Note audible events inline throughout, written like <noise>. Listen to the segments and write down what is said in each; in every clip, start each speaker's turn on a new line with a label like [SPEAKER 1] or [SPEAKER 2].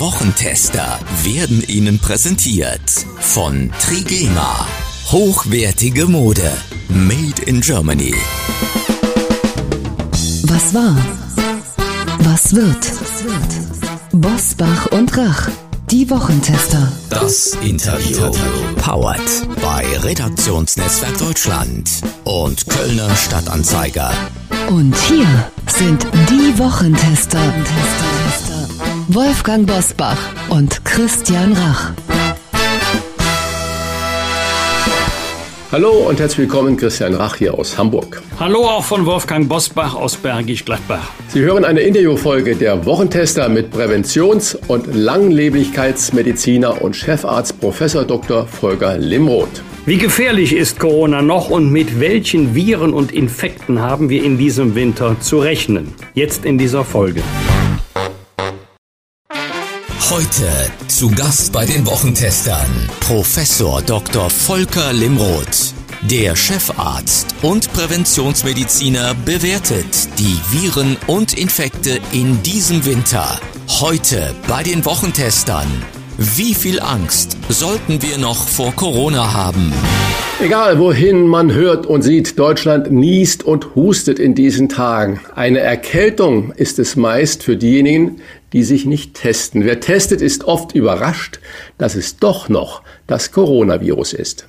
[SPEAKER 1] Wochentester werden Ihnen präsentiert von Trigema. Hochwertige Mode. Made in Germany.
[SPEAKER 2] Was war? Was wird? Bosbach und Rach. Die Wochentester.
[SPEAKER 1] Das Interview. Powered bei Redaktionsnetzwerk Deutschland und Kölner Stadtanzeiger.
[SPEAKER 2] Und hier sind die Wochentester. Wolfgang Bosbach und Christian Rach.
[SPEAKER 3] Hallo und herzlich willkommen, Christian Rach hier aus Hamburg.
[SPEAKER 4] Hallo auch von Wolfgang Bosbach aus Bergisch Gladbach.
[SPEAKER 3] Sie hören eine Interviewfolge der Wochentester mit Präventions- und Langleblichkeitsmediziner und Chefarzt Professor Dr. Volker Limroth.
[SPEAKER 4] Wie gefährlich ist Corona noch und mit welchen Viren und Infekten haben wir in diesem Winter zu rechnen? Jetzt in dieser Folge.
[SPEAKER 1] Heute zu Gast bei den Wochentestern Professor Dr. Volker Limroth. Der Chefarzt und Präventionsmediziner bewertet die Viren und Infekte in diesem Winter. Heute bei den Wochentestern. Wie viel Angst sollten wir noch vor Corona haben?
[SPEAKER 3] Egal wohin man hört und sieht, Deutschland niest und hustet in diesen Tagen. Eine Erkältung ist es meist für diejenigen, die sich nicht testen. Wer testet, ist oft überrascht, dass es doch noch das Coronavirus ist.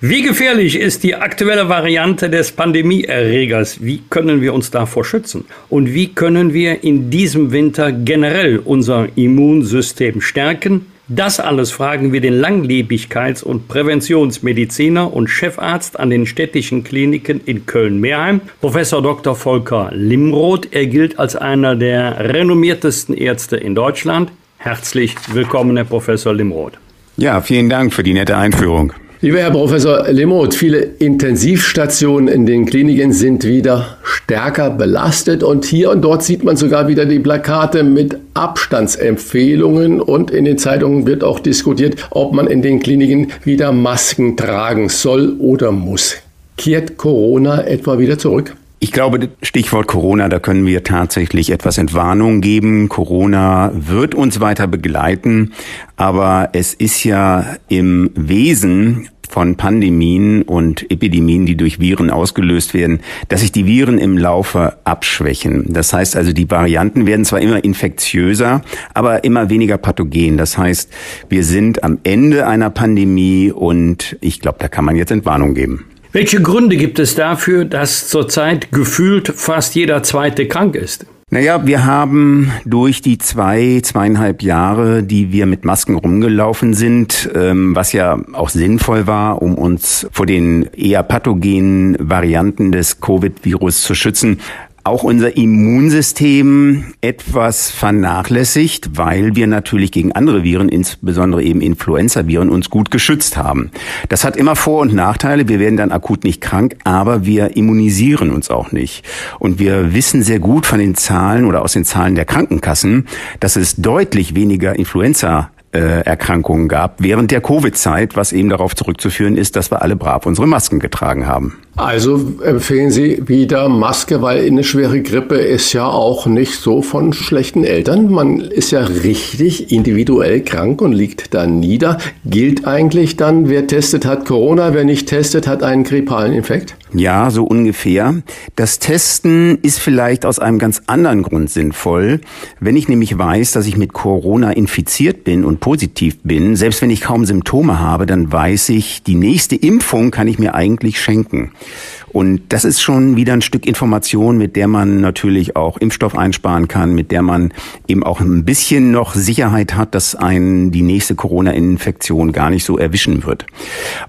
[SPEAKER 4] Wie gefährlich ist die aktuelle Variante des Pandemieerregers? Wie können wir uns davor schützen? Und wie können wir in diesem Winter generell unser Immunsystem stärken? Das alles fragen wir den Langlebigkeits- und Präventionsmediziner und Chefarzt an den städtischen Kliniken in Köln-Meerheim, Professor Dr. Volker Limroth. Er gilt als einer der renommiertesten Ärzte in Deutschland. Herzlich willkommen, Herr Professor Limroth.
[SPEAKER 5] Ja, vielen Dank für die nette Einführung.
[SPEAKER 3] Lieber Herr Professor Limroth, viele Intensivstationen in den Kliniken sind wieder stärker belastet und hier und dort sieht man sogar wieder die Plakate mit Abstandsempfehlungen und in den Zeitungen wird auch diskutiert, ob man in den Kliniken wieder Masken tragen soll oder muss. Kehrt Corona etwa wieder zurück?
[SPEAKER 5] Ich glaube, Stichwort Corona, da können wir tatsächlich etwas Entwarnung geben. Corona wird uns weiter begleiten, aber es ist ja im Wesen von Pandemien und Epidemien, die durch Viren ausgelöst werden, dass sich die Viren im Laufe abschwächen. Das heißt also, die Varianten werden zwar immer infektiöser, aber immer weniger pathogen. Das heißt, wir sind am Ende einer Pandemie und ich glaube, da kann man jetzt Entwarnung geben.
[SPEAKER 4] Welche Gründe gibt es dafür, dass zurzeit gefühlt fast jeder Zweite krank ist?
[SPEAKER 5] Naja, wir haben durch die zwei, zweieinhalb Jahre, die wir mit Masken rumgelaufen sind, ähm, was ja auch sinnvoll war, um uns vor den eher pathogenen Varianten des Covid-Virus zu schützen, auch unser Immunsystem etwas vernachlässigt, weil wir natürlich gegen andere Viren, insbesondere eben Influenza-Viren, uns gut geschützt haben. Das hat immer Vor- und Nachteile. Wir werden dann akut nicht krank, aber wir immunisieren uns auch nicht. Und wir wissen sehr gut von den Zahlen oder aus den Zahlen der Krankenkassen, dass es deutlich weniger Influenza Erkrankungen gab während der Covid-Zeit, was eben darauf zurückzuführen ist, dass wir alle brav unsere Masken getragen haben.
[SPEAKER 3] Also empfehlen Sie wieder Maske, weil eine schwere Grippe ist ja auch nicht so von schlechten Eltern. Man ist ja richtig individuell krank und liegt da nieder. Gilt eigentlich dann, wer testet, hat Corona, wer nicht testet, hat einen grippalen Infekt?
[SPEAKER 5] Ja, so ungefähr. Das Testen ist vielleicht aus einem ganz anderen Grund sinnvoll. Wenn ich nämlich weiß, dass ich mit Corona infiziert bin und positiv bin, selbst wenn ich kaum Symptome habe, dann weiß ich, die nächste Impfung kann ich mir eigentlich schenken. Und das ist schon wieder ein Stück Information, mit der man natürlich auch Impfstoff einsparen kann, mit der man eben auch ein bisschen noch Sicherheit hat, dass einen die nächste Corona-Infektion gar nicht so erwischen wird.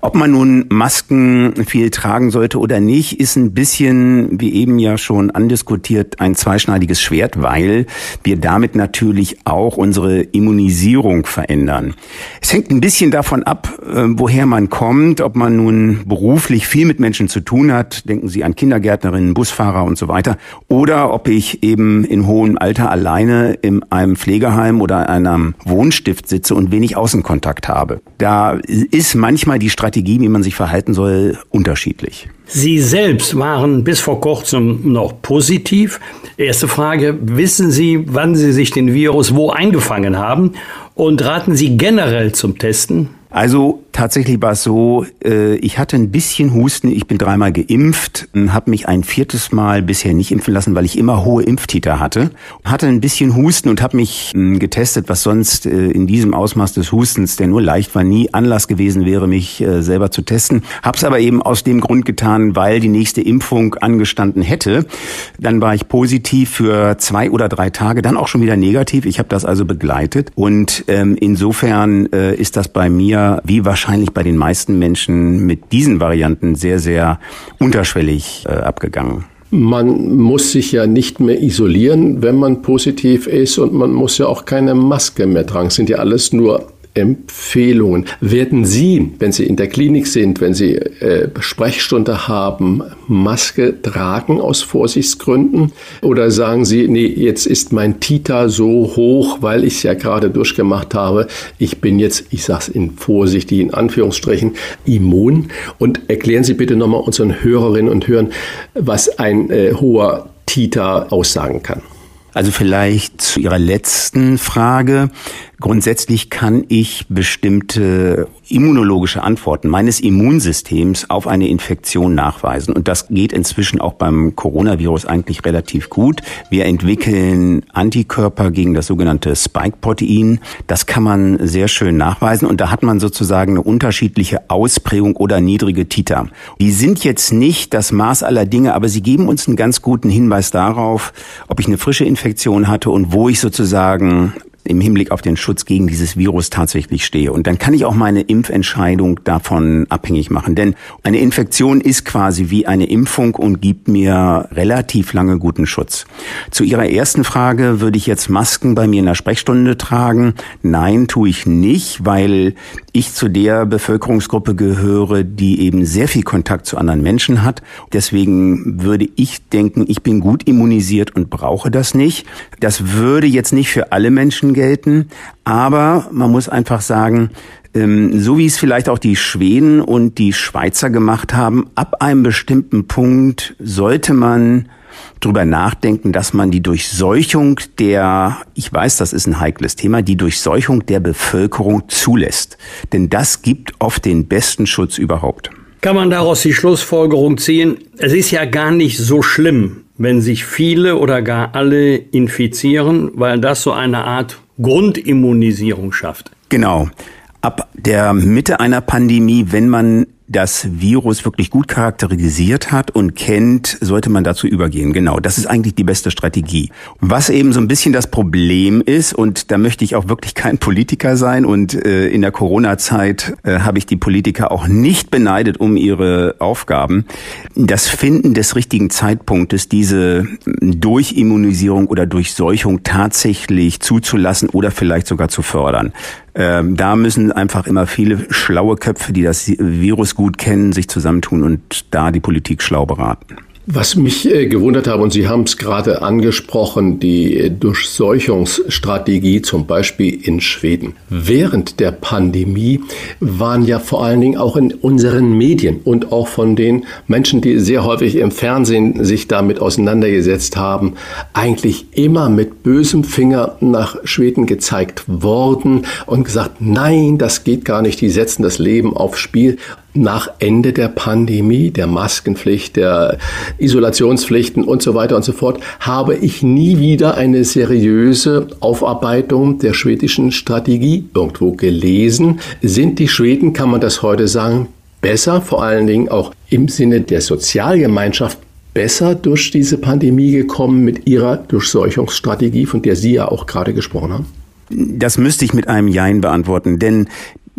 [SPEAKER 5] Ob man nun Masken viel tragen sollte oder nicht, ist ein bisschen, wie eben ja schon andiskutiert, ein zweischneidiges Schwert, weil wir damit natürlich auch unsere Immunisierung verändern. Es hängt ein bisschen davon ab, äh, woher man kommt, ob man nun beruflich viel mit Menschen zu tun hat, denken Sie an Kindergärtnerinnen, Busfahrer und so weiter, oder ob ich eben in hohem Alter alleine in einem Pflegeheim oder einem Wohnstift sitze und wenig Außenkontakt habe. Da ist manchmal die Strategie, wie man sich verhalten soll, unterschiedlich.
[SPEAKER 4] Sie selbst waren bis vor kurzem noch positiv. Erste Frage, wissen Sie, wann Sie sich den Virus wo eingefangen haben? Und raten Sie generell zum Testen?
[SPEAKER 5] Also tatsächlich war es so, äh, ich hatte ein bisschen Husten, ich bin dreimal geimpft, habe mich ein viertes Mal bisher nicht impfen lassen, weil ich immer hohe Impftiter hatte. Hatte ein bisschen Husten und habe mich äh, getestet, was sonst äh, in diesem Ausmaß des Hustens, der nur leicht war, nie Anlass gewesen wäre, mich äh, selber zu testen. Hab's aber eben aus dem Grund getan, weil die nächste Impfung angestanden hätte. Dann war ich positiv für zwei oder drei Tage, dann auch schon wieder negativ. Ich habe das also begleitet und ähm, insofern ist das bei mir mir, wie wahrscheinlich bei den meisten Menschen, mit diesen Varianten sehr, sehr unterschwellig äh, abgegangen.
[SPEAKER 3] Man muss sich ja nicht mehr isolieren, wenn man positiv ist und man muss ja auch keine Maske mehr tragen. Das sind ja alles nur Empfehlungen. Werden Sie, wenn Sie in der Klinik sind, wenn Sie äh, Sprechstunde haben, Maske tragen aus Vorsichtsgründen? Oder sagen Sie, nee, jetzt ist mein Titer so hoch, weil ich es ja gerade durchgemacht habe. Ich bin jetzt, ich sage es in vorsichtigen Anführungsstrichen, immun. Und erklären Sie bitte nochmal unseren Hörerinnen und Hörern, was ein äh, hoher Titer aussagen kann.
[SPEAKER 5] Also vielleicht zu Ihrer letzten Frage. Grundsätzlich kann ich bestimmte immunologische Antworten meines Immunsystems auf eine Infektion nachweisen. Und das geht inzwischen auch beim Coronavirus eigentlich relativ gut. Wir entwickeln Antikörper gegen das sogenannte Spike-Protein. Das kann man sehr schön nachweisen. Und da hat man sozusagen eine unterschiedliche Ausprägung oder niedrige Titer. Die sind jetzt nicht das Maß aller Dinge, aber sie geben uns einen ganz guten Hinweis darauf, ob ich eine frische Infektion hatte und wo ich sozusagen im Hinblick auf den Schutz gegen dieses Virus tatsächlich stehe. Und dann kann ich auch meine Impfentscheidung davon abhängig machen. Denn eine Infektion ist quasi wie eine Impfung und gibt mir relativ lange guten Schutz. Zu Ihrer ersten Frage, würde ich jetzt Masken bei mir in der Sprechstunde tragen? Nein, tue ich nicht, weil ich zu der Bevölkerungsgruppe gehöre, die eben sehr viel Kontakt zu anderen Menschen hat. Deswegen würde ich denken, ich bin gut immunisiert und brauche das nicht. Das würde jetzt nicht für alle Menschen gelten, aber man muss einfach sagen, ähm, so wie es vielleicht auch die Schweden und die Schweizer gemacht haben, ab einem bestimmten Punkt sollte man drüber nachdenken, dass man die Durchseuchung der, ich weiß, das ist ein heikles Thema, die Durchseuchung der Bevölkerung zulässt. Denn das gibt oft den besten Schutz überhaupt.
[SPEAKER 4] Kann man daraus die Schlussfolgerung ziehen, es ist ja gar nicht so schlimm, wenn sich viele oder gar alle infizieren, weil das so eine Art Grundimmunisierung schafft.
[SPEAKER 5] Genau. Ab der Mitte einer Pandemie, wenn man das Virus wirklich gut charakterisiert hat und kennt, sollte man dazu übergehen. Genau, das ist eigentlich die beste Strategie. Was eben so ein bisschen das Problem ist, und da möchte ich auch wirklich kein Politiker sein, und äh, in der Corona-Zeit äh, habe ich die Politiker auch nicht beneidet um ihre Aufgaben, das Finden des richtigen Zeitpunktes, diese Durchimmunisierung oder Durchseuchung tatsächlich zuzulassen oder vielleicht sogar zu fördern. Ähm, da müssen einfach immer viele schlaue Köpfe, die das Virus gut kennen, sich zusammentun und da die Politik schlau beraten.
[SPEAKER 3] Was mich äh, gewundert hat, und Sie haben es gerade angesprochen, die Durchseuchungsstrategie zum Beispiel in Schweden. Während der Pandemie waren ja vor allen Dingen auch in unseren Medien und auch von den Menschen, die sehr häufig im Fernsehen sich damit auseinandergesetzt haben, eigentlich immer mit bösem Finger nach Schweden gezeigt worden und gesagt, nein, das geht gar nicht, die setzen das Leben aufs Spiel nach Ende der Pandemie, der Maskenpflicht, der Isolationspflichten und so weiter und so fort, habe ich nie wieder eine seriöse Aufarbeitung der schwedischen Strategie irgendwo gelesen. Sind die Schweden, kann man das heute sagen, besser, vor allen Dingen auch im Sinne der Sozialgemeinschaft besser durch diese Pandemie gekommen mit ihrer Durchseuchungsstrategie, von der Sie ja auch gerade gesprochen haben?
[SPEAKER 5] Das müsste ich mit einem Jein beantworten, denn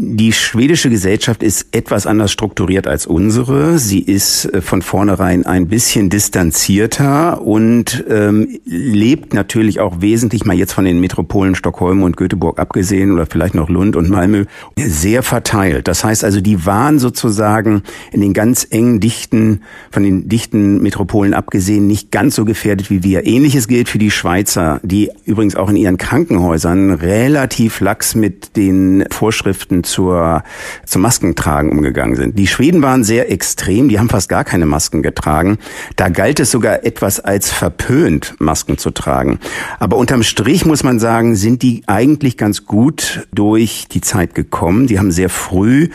[SPEAKER 5] die schwedische Gesellschaft ist etwas anders strukturiert als unsere. Sie ist äh, von vornherein ein bisschen distanzierter und ähm, lebt natürlich auch wesentlich, mal jetzt von den Metropolen Stockholm und Göteborg abgesehen oder vielleicht noch Lund und Malmö, sehr verteilt. Das heißt also, die waren sozusagen in den ganz engen, dichten, von den dichten Metropolen abgesehen, nicht ganz so gefährdet wie wir. Ähnliches gilt für die Schweizer, die übrigens auch in ihren Krankenhäusern relativ lax mit den Vorschriften zur, zum Maskentragen umgegangen sind. Die Schweden waren sehr extrem, die haben fast gar keine Masken getragen. Da galt es sogar etwas als verpönt, Masken zu tragen. Aber unterm Strich muss man sagen, sind die eigentlich ganz gut durch die Zeit gekommen. Die haben sehr früh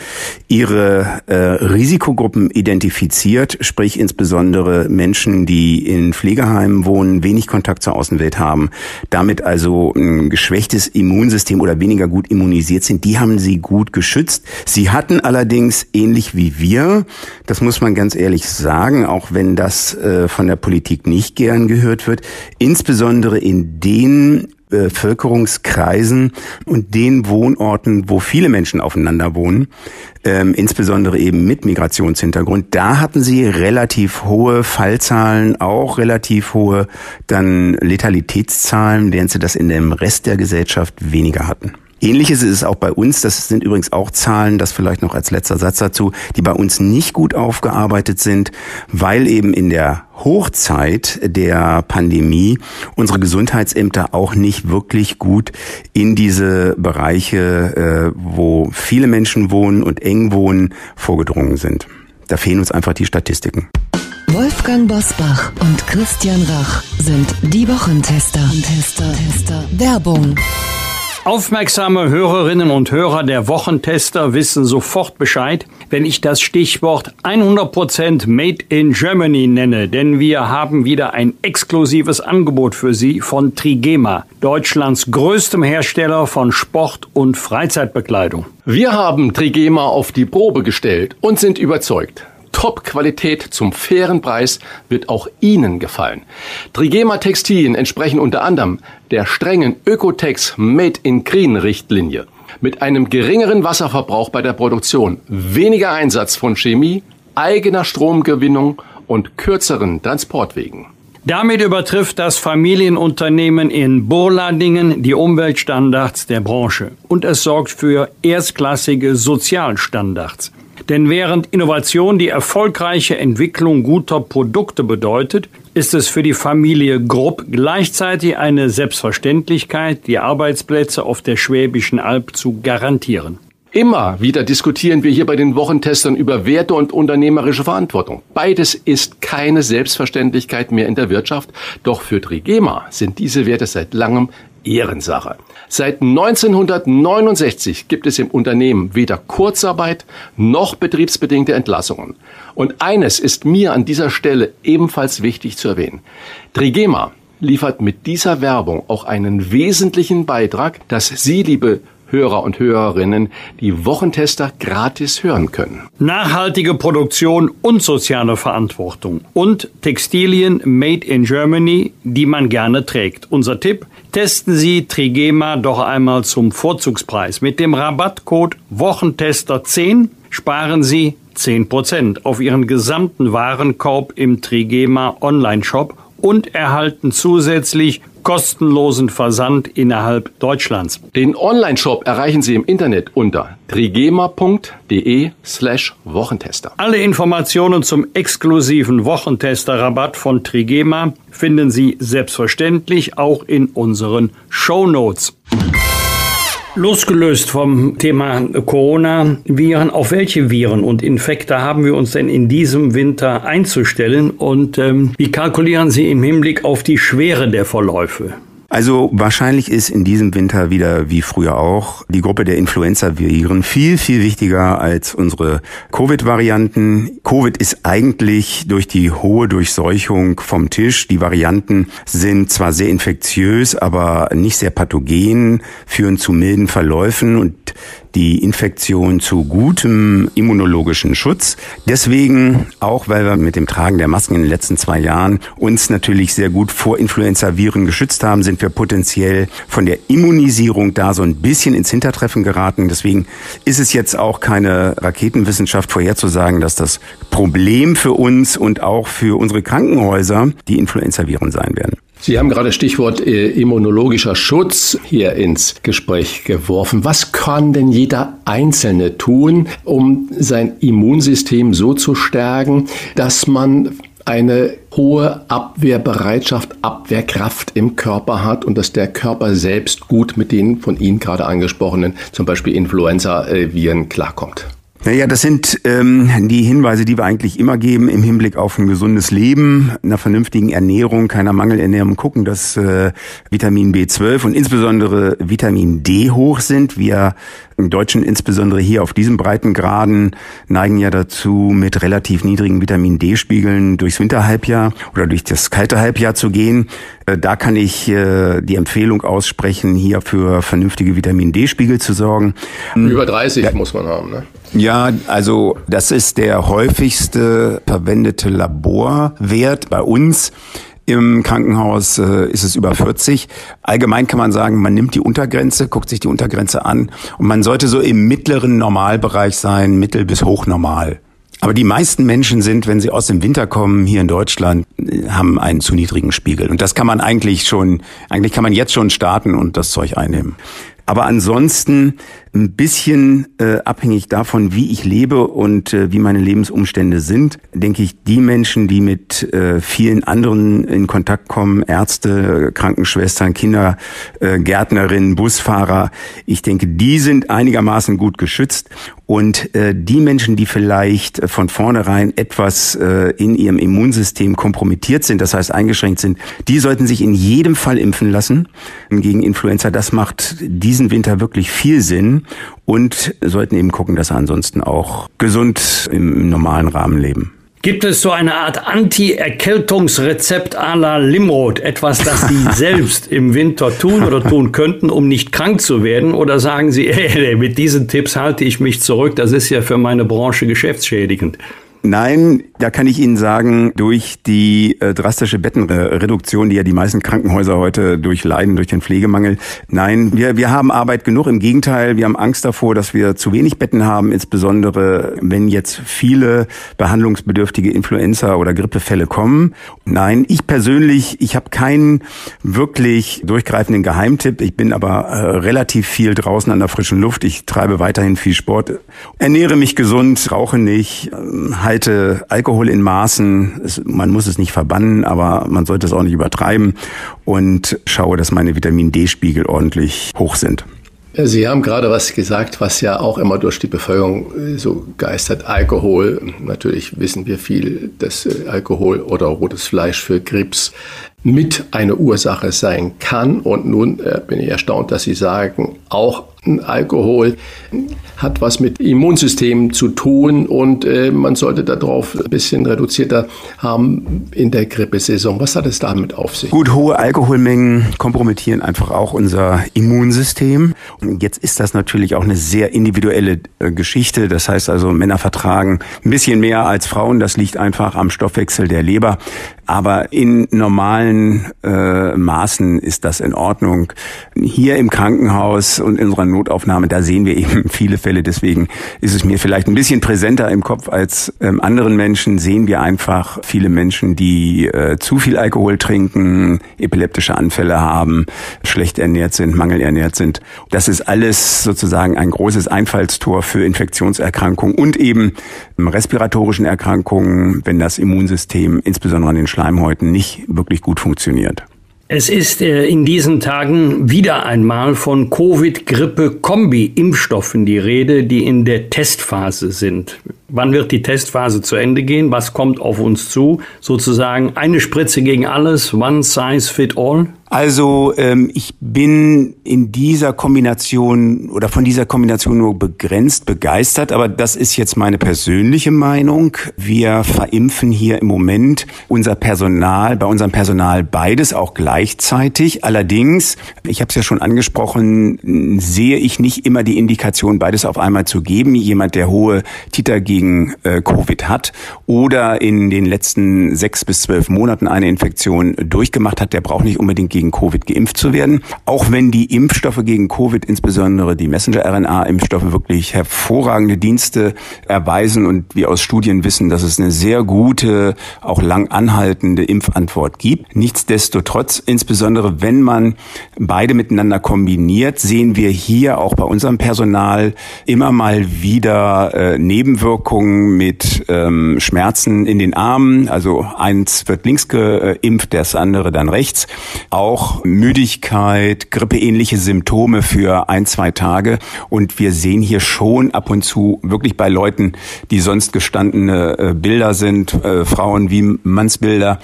[SPEAKER 5] ihre äh, Risikogruppen identifiziert, sprich insbesondere Menschen, die in Pflegeheimen wohnen, wenig Kontakt zur Außenwelt haben, damit also ein geschwächtes Immunsystem oder weniger gut immunisiert sind, die haben sie gut geschützt. Sie hatten allerdings ähnlich wie wir, das muss man ganz ehrlich sagen, auch wenn das äh, von der Politik nicht gern gehört wird, insbesondere in den Bevölkerungskreisen und den Wohnorten, wo viele Menschen aufeinander wohnen, ähm, insbesondere eben mit Migrationshintergrund, da hatten sie relativ hohe Fallzahlen, auch relativ hohe dann Letalitätszahlen, während sie das in dem Rest der Gesellschaft weniger hatten. Ähnliches ist es auch bei uns. Das sind übrigens auch Zahlen, das vielleicht noch als letzter Satz dazu, die bei uns nicht gut aufgearbeitet sind, weil eben in der Hochzeit der Pandemie unsere Gesundheitsämter auch nicht wirklich gut in diese Bereiche, äh, wo viele Menschen wohnen und eng wohnen, vorgedrungen sind. Da fehlen uns einfach die Statistiken.
[SPEAKER 2] Wolfgang Bosbach und Christian Rach sind die Wochentester. Tester. Tester. Werbung.
[SPEAKER 4] Aufmerksame Hörerinnen und Hörer der Wochentester wissen sofort Bescheid, wenn ich das Stichwort 100% Made in Germany nenne, denn wir haben wieder ein exklusives Angebot für Sie von Trigema, Deutschlands größtem Hersteller von Sport- und Freizeitbekleidung.
[SPEAKER 3] Wir haben Trigema auf die Probe gestellt und sind überzeugt. Top-Qualität zum fairen Preis wird auch Ihnen gefallen. Trigema Textilien entsprechen unter anderem der strengen Ökotex Made in Green Richtlinie. Mit einem geringeren Wasserverbrauch bei der Produktion, weniger Einsatz von Chemie, eigener Stromgewinnung und kürzeren Transportwegen.
[SPEAKER 4] Damit übertrifft das Familienunternehmen in Burladingen die Umweltstandards der Branche und es sorgt für erstklassige Sozialstandards. Denn während Innovation die erfolgreiche Entwicklung guter Produkte bedeutet, ist es für die Familie Grupp gleichzeitig eine Selbstverständlichkeit, die Arbeitsplätze auf der Schwäbischen Alb zu garantieren.
[SPEAKER 3] Immer wieder diskutieren wir hier bei den Wochentestern über Werte und unternehmerische Verantwortung. Beides ist keine Selbstverständlichkeit mehr in der Wirtschaft, doch für Trigema sind diese Werte seit langem Ehrensache. Seit 1969 gibt es im Unternehmen weder Kurzarbeit noch betriebsbedingte Entlassungen. Und eines ist mir an dieser Stelle ebenfalls wichtig zu erwähnen. Trigema liefert mit dieser Werbung auch einen wesentlichen Beitrag, dass Sie, liebe Hörer und Hörerinnen die Wochentester gratis hören können.
[SPEAKER 4] Nachhaltige Produktion und soziale Verantwortung und Textilien made in Germany, die man gerne trägt. Unser Tipp, testen Sie Trigema doch einmal zum Vorzugspreis. Mit dem Rabattcode Wochentester10 sparen Sie 10% auf Ihren gesamten Warenkorb im Trigema Online-Shop und erhalten zusätzlich kostenlosen Versand innerhalb Deutschlands.
[SPEAKER 3] Den Online-Shop erreichen Sie im Internet unter trigema.de slash Wochentester.
[SPEAKER 4] Alle Informationen zum exklusiven Wochentester-Rabatt von Trigema finden Sie selbstverständlich auch in unseren Show Notes. Losgelöst vom Thema Corona-Viren, auf welche Viren und Infekte haben wir uns denn in diesem Winter einzustellen und ähm, wie kalkulieren Sie im Hinblick auf die Schwere der Verläufe?
[SPEAKER 5] Also wahrscheinlich ist in diesem Winter wieder wie früher auch die Gruppe der Influenza-Viren viel, viel wichtiger als unsere Covid-Varianten. Covid ist eigentlich durch die hohe Durchseuchung vom Tisch. Die Varianten sind zwar sehr infektiös, aber nicht sehr pathogen, führen zu milden Verläufen und die Infektion zu gutem immunologischen Schutz. Deswegen, auch weil wir mit dem Tragen der Masken in den letzten zwei Jahren uns natürlich sehr gut vor Influenza-Viren geschützt haben, sind wir potenziell von der Immunisierung da so ein bisschen ins Hintertreffen geraten. Deswegen ist es jetzt auch keine Raketenwissenschaft vorherzusagen, dass das Problem für uns und auch für unsere Krankenhäuser die Influenza-Viren sein werden.
[SPEAKER 3] Sie haben gerade Stichwort äh, immunologischer Schutz hier ins Gespräch geworfen. Was kann denn jeder Einzelne tun, um sein Immunsystem so zu stärken, dass man eine hohe Abwehrbereitschaft, Abwehrkraft im Körper hat und dass der Körper selbst gut mit den von Ihnen gerade angesprochenen, zum Beispiel Influenza-Viren, klarkommt.
[SPEAKER 5] Naja, das sind ähm, die Hinweise, die wir eigentlich immer geben im Hinblick auf ein gesundes Leben, einer vernünftigen Ernährung, keiner Mangelernährung, gucken, dass äh, Vitamin B12 und insbesondere Vitamin D hoch sind. Wir im Deutschen insbesondere hier auf diesem Breitengraden neigen ja dazu, mit relativ niedrigen Vitamin D-Spiegeln durchs Winterhalbjahr oder durch das kalte Halbjahr zu gehen. Äh, da kann ich äh, die Empfehlung aussprechen, hier für vernünftige Vitamin D-Spiegel zu sorgen.
[SPEAKER 3] Über 30 ja. muss man haben, ne?
[SPEAKER 5] Ja, also das ist der häufigste verwendete Laborwert bei uns. Im Krankenhaus äh, ist es über 40. Allgemein kann man sagen, man nimmt die Untergrenze, guckt sich die Untergrenze an und man sollte so im mittleren Normalbereich sein, mittel bis hochnormal. Aber die meisten Menschen sind, wenn sie aus dem Winter kommen, hier in Deutschland, äh, haben einen zu niedrigen Spiegel. Und das kann man eigentlich schon, eigentlich kann man jetzt schon starten und das Zeug einnehmen. Aber ansonsten ein bisschen äh, abhängig davon, wie ich lebe und äh, wie meine Lebensumstände sind, denke ich, die Menschen, die mit äh, vielen anderen in Kontakt kommen, Ärzte, Krankenschwestern, Kindergärtnerinnen, äh, Busfahrer, ich denke, die sind einigermaßen gut geschützt. Und äh, die Menschen, die vielleicht von vornherein etwas äh, in ihrem Immunsystem kompromittiert sind, das heißt eingeschränkt sind, die sollten sich in jedem Fall impfen lassen gegen Influenza. Das macht diesen Winter wirklich viel Sinn und sollten eben gucken, dass sie ansonsten auch gesund im normalen Rahmen leben.
[SPEAKER 4] Gibt es so eine Art Anti-Erkältungsrezept à la Limrod? Etwas, das Sie <laughs> selbst im Winter tun oder tun könnten, um nicht krank zu werden? Oder sagen Sie, <laughs> ey, mit diesen Tipps halte ich mich zurück, das ist ja für meine Branche geschäftsschädigend?
[SPEAKER 5] Nein, da kann ich Ihnen sagen, durch die äh, drastische Bettenreduktion, die ja die meisten Krankenhäuser heute durchleiden, durch den Pflegemangel. Nein, wir, wir haben Arbeit genug. Im Gegenteil, wir haben Angst davor, dass wir zu wenig Betten haben, insbesondere wenn jetzt viele behandlungsbedürftige Influenza- oder Grippefälle kommen. Nein, ich persönlich, ich habe keinen wirklich durchgreifenden Geheimtipp. Ich bin aber äh, relativ viel draußen an der frischen Luft. Ich treibe weiterhin viel Sport, ernähre mich gesund, rauche nicht, äh, halte Alkohol in Maßen. Es, man muss es nicht verbannen, aber man sollte es auch nicht übertreiben und schaue, dass meine Vitamin D-Spiegel ordentlich hoch sind.
[SPEAKER 3] Sie haben gerade was gesagt, was ja auch immer durch die Bevölkerung äh, so geistert. Alkohol. Natürlich wissen wir viel, dass äh, Alkohol oder rotes Fleisch für Krebs mit eine Ursache sein kann. Und nun äh, bin ich erstaunt, dass Sie sagen, auch Alkohol hat was mit Immunsystem zu tun und äh, man sollte darauf ein bisschen reduzierter haben in der Grippesaison. Was hat es damit auf sich?
[SPEAKER 5] Gut, hohe Alkoholmengen kompromittieren einfach auch unser Immunsystem. Und jetzt ist das natürlich auch eine sehr individuelle äh, Geschichte. Das heißt also, Männer vertragen ein bisschen mehr als Frauen. Das liegt einfach am Stoffwechsel der Leber. Aber in normalen äh, Maßen ist das in Ordnung. Hier im Krankenhaus und in unserer Notaufnahme, da sehen wir eben viele Fälle. Deswegen ist es mir vielleicht ein bisschen präsenter im Kopf als ähm, anderen Menschen. Sehen wir einfach viele Menschen, die äh, zu viel Alkohol trinken, epileptische Anfälle haben, schlecht ernährt sind, mangelernährt sind. Das ist alles sozusagen ein großes Einfallstor für Infektionserkrankungen und eben respiratorischen Erkrankungen, wenn das Immunsystem insbesondere an den Schleimhäuten nicht wirklich gut funktioniert.
[SPEAKER 4] Es ist äh, in diesen Tagen wieder einmal von Covid-Grippe-Kombi-Impfstoffen die Rede, die in der Testphase sind. Wann wird die Testphase zu Ende gehen? Was kommt auf uns zu? Sozusagen eine Spritze gegen alles, one size fit all?
[SPEAKER 5] Also ähm, ich bin in dieser Kombination oder von dieser Kombination nur begrenzt begeistert, aber das ist jetzt meine persönliche Meinung. Wir verimpfen hier im Moment unser Personal, bei unserem Personal beides auch gleichzeitig. Allerdings, ich habe es ja schon angesprochen, sehe ich nicht immer die Indikation, beides auf einmal zu geben. Jemand, der hohe Titer gegen äh, Covid hat oder in den letzten sechs bis zwölf Monaten eine Infektion durchgemacht hat, der braucht nicht unbedingt gegen Covid geimpft zu werden. Auch wenn die Impfstoffe gegen Covid, insbesondere die Messenger-RNA-Impfstoffe, wirklich hervorragende Dienste erweisen und wir aus Studien wissen, dass es eine sehr gute, auch lang anhaltende Impfantwort gibt. Nichtsdestotrotz, insbesondere wenn man beide miteinander kombiniert, sehen wir hier auch bei unserem Personal immer mal wieder äh, Nebenwirkungen Nebenwirkungen mit ähm, Schmerzen in den Armen. Also eins wird links geimpft, das andere dann rechts. Auch Müdigkeit, grippeähnliche Symptome für ein, zwei Tage. Und wir sehen hier schon ab und zu wirklich bei Leuten, die sonst gestandene äh, Bilder sind, äh, Frauen wie Mannsbilder,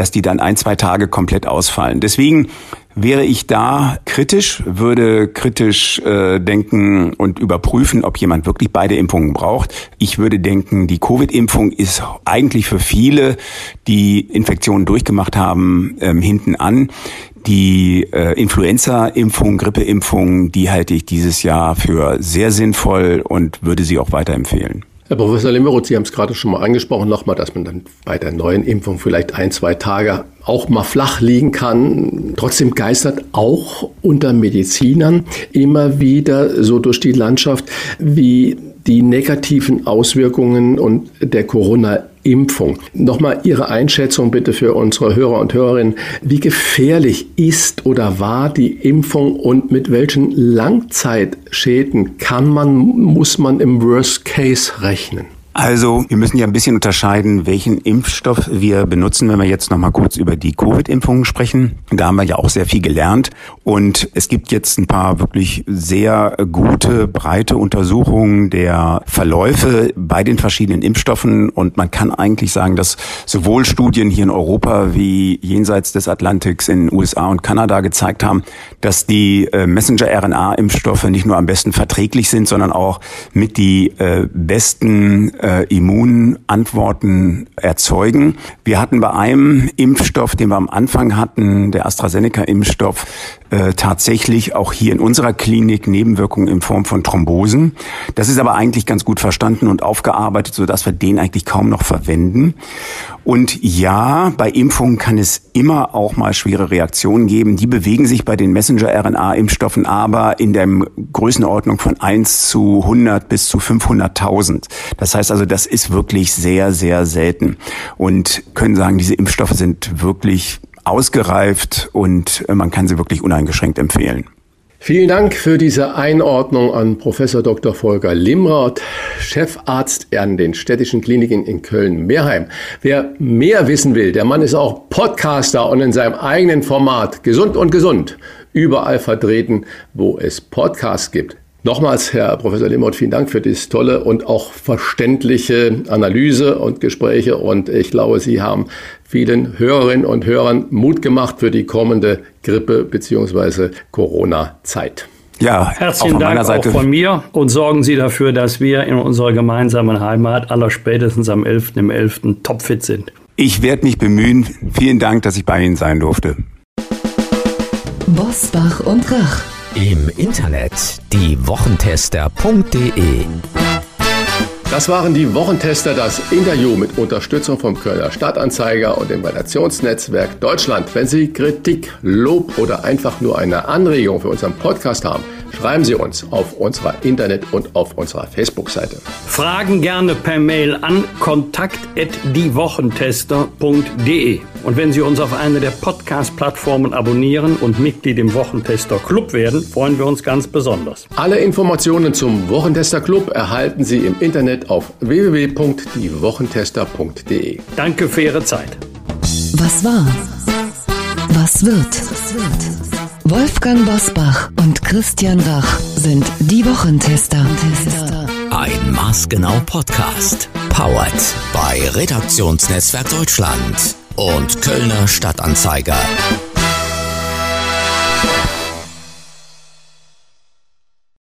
[SPEAKER 5] dass die dann ein, zwei Tage komplett ausfallen. Deswegen wäre ich da kritisch, würde kritisch äh, denken und überprüfen, ob jemand wirklich beide Impfungen braucht. Ich würde denken, die Covid-Impfung ist eigentlich für viele, die Infektionen durchgemacht haben, ähm, hinten an. Die äh, Influenza-Impfung, Grippe-Impfung, die halte ich dieses Jahr für sehr sinnvoll und würde sie auch weiterempfehlen.
[SPEAKER 3] Herr Professor Limmeroth, Sie haben es gerade schon mal angesprochen, nochmal, dass man dann bei der neuen Impfung vielleicht ein, zwei Tage auch mal flach liegen kann. Trotzdem geistert auch unter Medizinern immer wieder so durch die Landschaft, wie die negativen Auswirkungen und der Corona-Impfung. Nochmal Ihre Einschätzung bitte für unsere Hörer und Hörerinnen. Wie gefährlich ist oder war die Impfung und mit welchen Langzeitschäden kann man, muss man im Worst Case rechnen?
[SPEAKER 5] Also, wir müssen ja ein bisschen unterscheiden, welchen Impfstoff wir benutzen, wenn wir jetzt noch mal kurz über die Covid-Impfungen sprechen. Da haben wir ja auch sehr viel gelernt und es gibt jetzt ein paar wirklich sehr gute, breite Untersuchungen der Verläufe bei den verschiedenen Impfstoffen und man kann eigentlich sagen, dass sowohl Studien hier in Europa wie jenseits des Atlantiks in USA und Kanada gezeigt haben, dass die äh, Messenger-RNA-Impfstoffe nicht nur am besten verträglich sind, sondern auch mit die äh, besten äh, Immunantworten erzeugen. Wir hatten bei einem Impfstoff, den wir am Anfang hatten, der AstraZeneca-Impfstoff, äh, tatsächlich auch hier in unserer Klinik Nebenwirkungen in Form von Thrombosen. Das ist aber eigentlich ganz gut verstanden und aufgearbeitet, sodass wir den eigentlich kaum noch verwenden. Und ja, bei Impfungen kann es immer auch mal schwere Reaktionen geben. Die bewegen sich bei den Messenger-RNA-Impfstoffen aber in der Größenordnung von 1 zu 100 bis zu 500.000. Das heißt also, das ist wirklich sehr, sehr selten. Und können sagen, diese Impfstoffe sind wirklich ausgereift und man kann sie wirklich uneingeschränkt empfehlen.
[SPEAKER 3] Vielen Dank für diese Einordnung an Professor Dr. Volker Limroth, Chefarzt an den städtischen Kliniken in Köln-Mehrheim. Wer mehr wissen will, der Mann ist auch Podcaster und in seinem eigenen Format Gesund und Gesund überall vertreten, wo es Podcasts gibt. Nochmals, Herr Professor Limroth, vielen Dank für diese tolle und auch verständliche Analyse und Gespräche. Und ich glaube, Sie haben vielen Hörerinnen und Hörern Mut gemacht für die kommende Grippe- bzw. Corona-Zeit.
[SPEAKER 4] Ja, herzlichen Dank auch von mir und sorgen Sie dafür, dass wir in unserer gemeinsamen Heimat aller spätestens am 11.11. im 11. topfit sind.
[SPEAKER 5] Ich werde mich bemühen. Vielen Dank, dass ich bei Ihnen sein durfte.
[SPEAKER 2] Bosbach und Rach.
[SPEAKER 1] Im Internet diewochentester.de
[SPEAKER 3] das waren die Wochentester, das Interview mit Unterstützung vom Kölner Stadtanzeiger und dem Redaktionsnetzwerk Deutschland. Wenn Sie Kritik, Lob oder einfach nur eine Anregung für unseren Podcast haben, schreiben Sie uns auf unserer Internet- und auf unserer Facebook-Seite.
[SPEAKER 4] Fragen gerne per Mail an kontakt.diewochentester.de. Und wenn Sie uns auf einer der Podcast-Plattformen abonnieren und Mitglied im Wochentester Club werden, freuen wir uns ganz besonders.
[SPEAKER 3] Alle Informationen zum Wochentester Club erhalten Sie im Internet auf www.diewochentester.de.
[SPEAKER 4] Danke für Ihre Zeit.
[SPEAKER 2] Was war? Was wird? Was wird? Wolfgang Bosbach und Christian Rach sind die Wochentester.
[SPEAKER 1] Ein maßgenau Podcast. Powered bei Redaktionsnetzwerk Deutschland und Kölner Stadtanzeiger.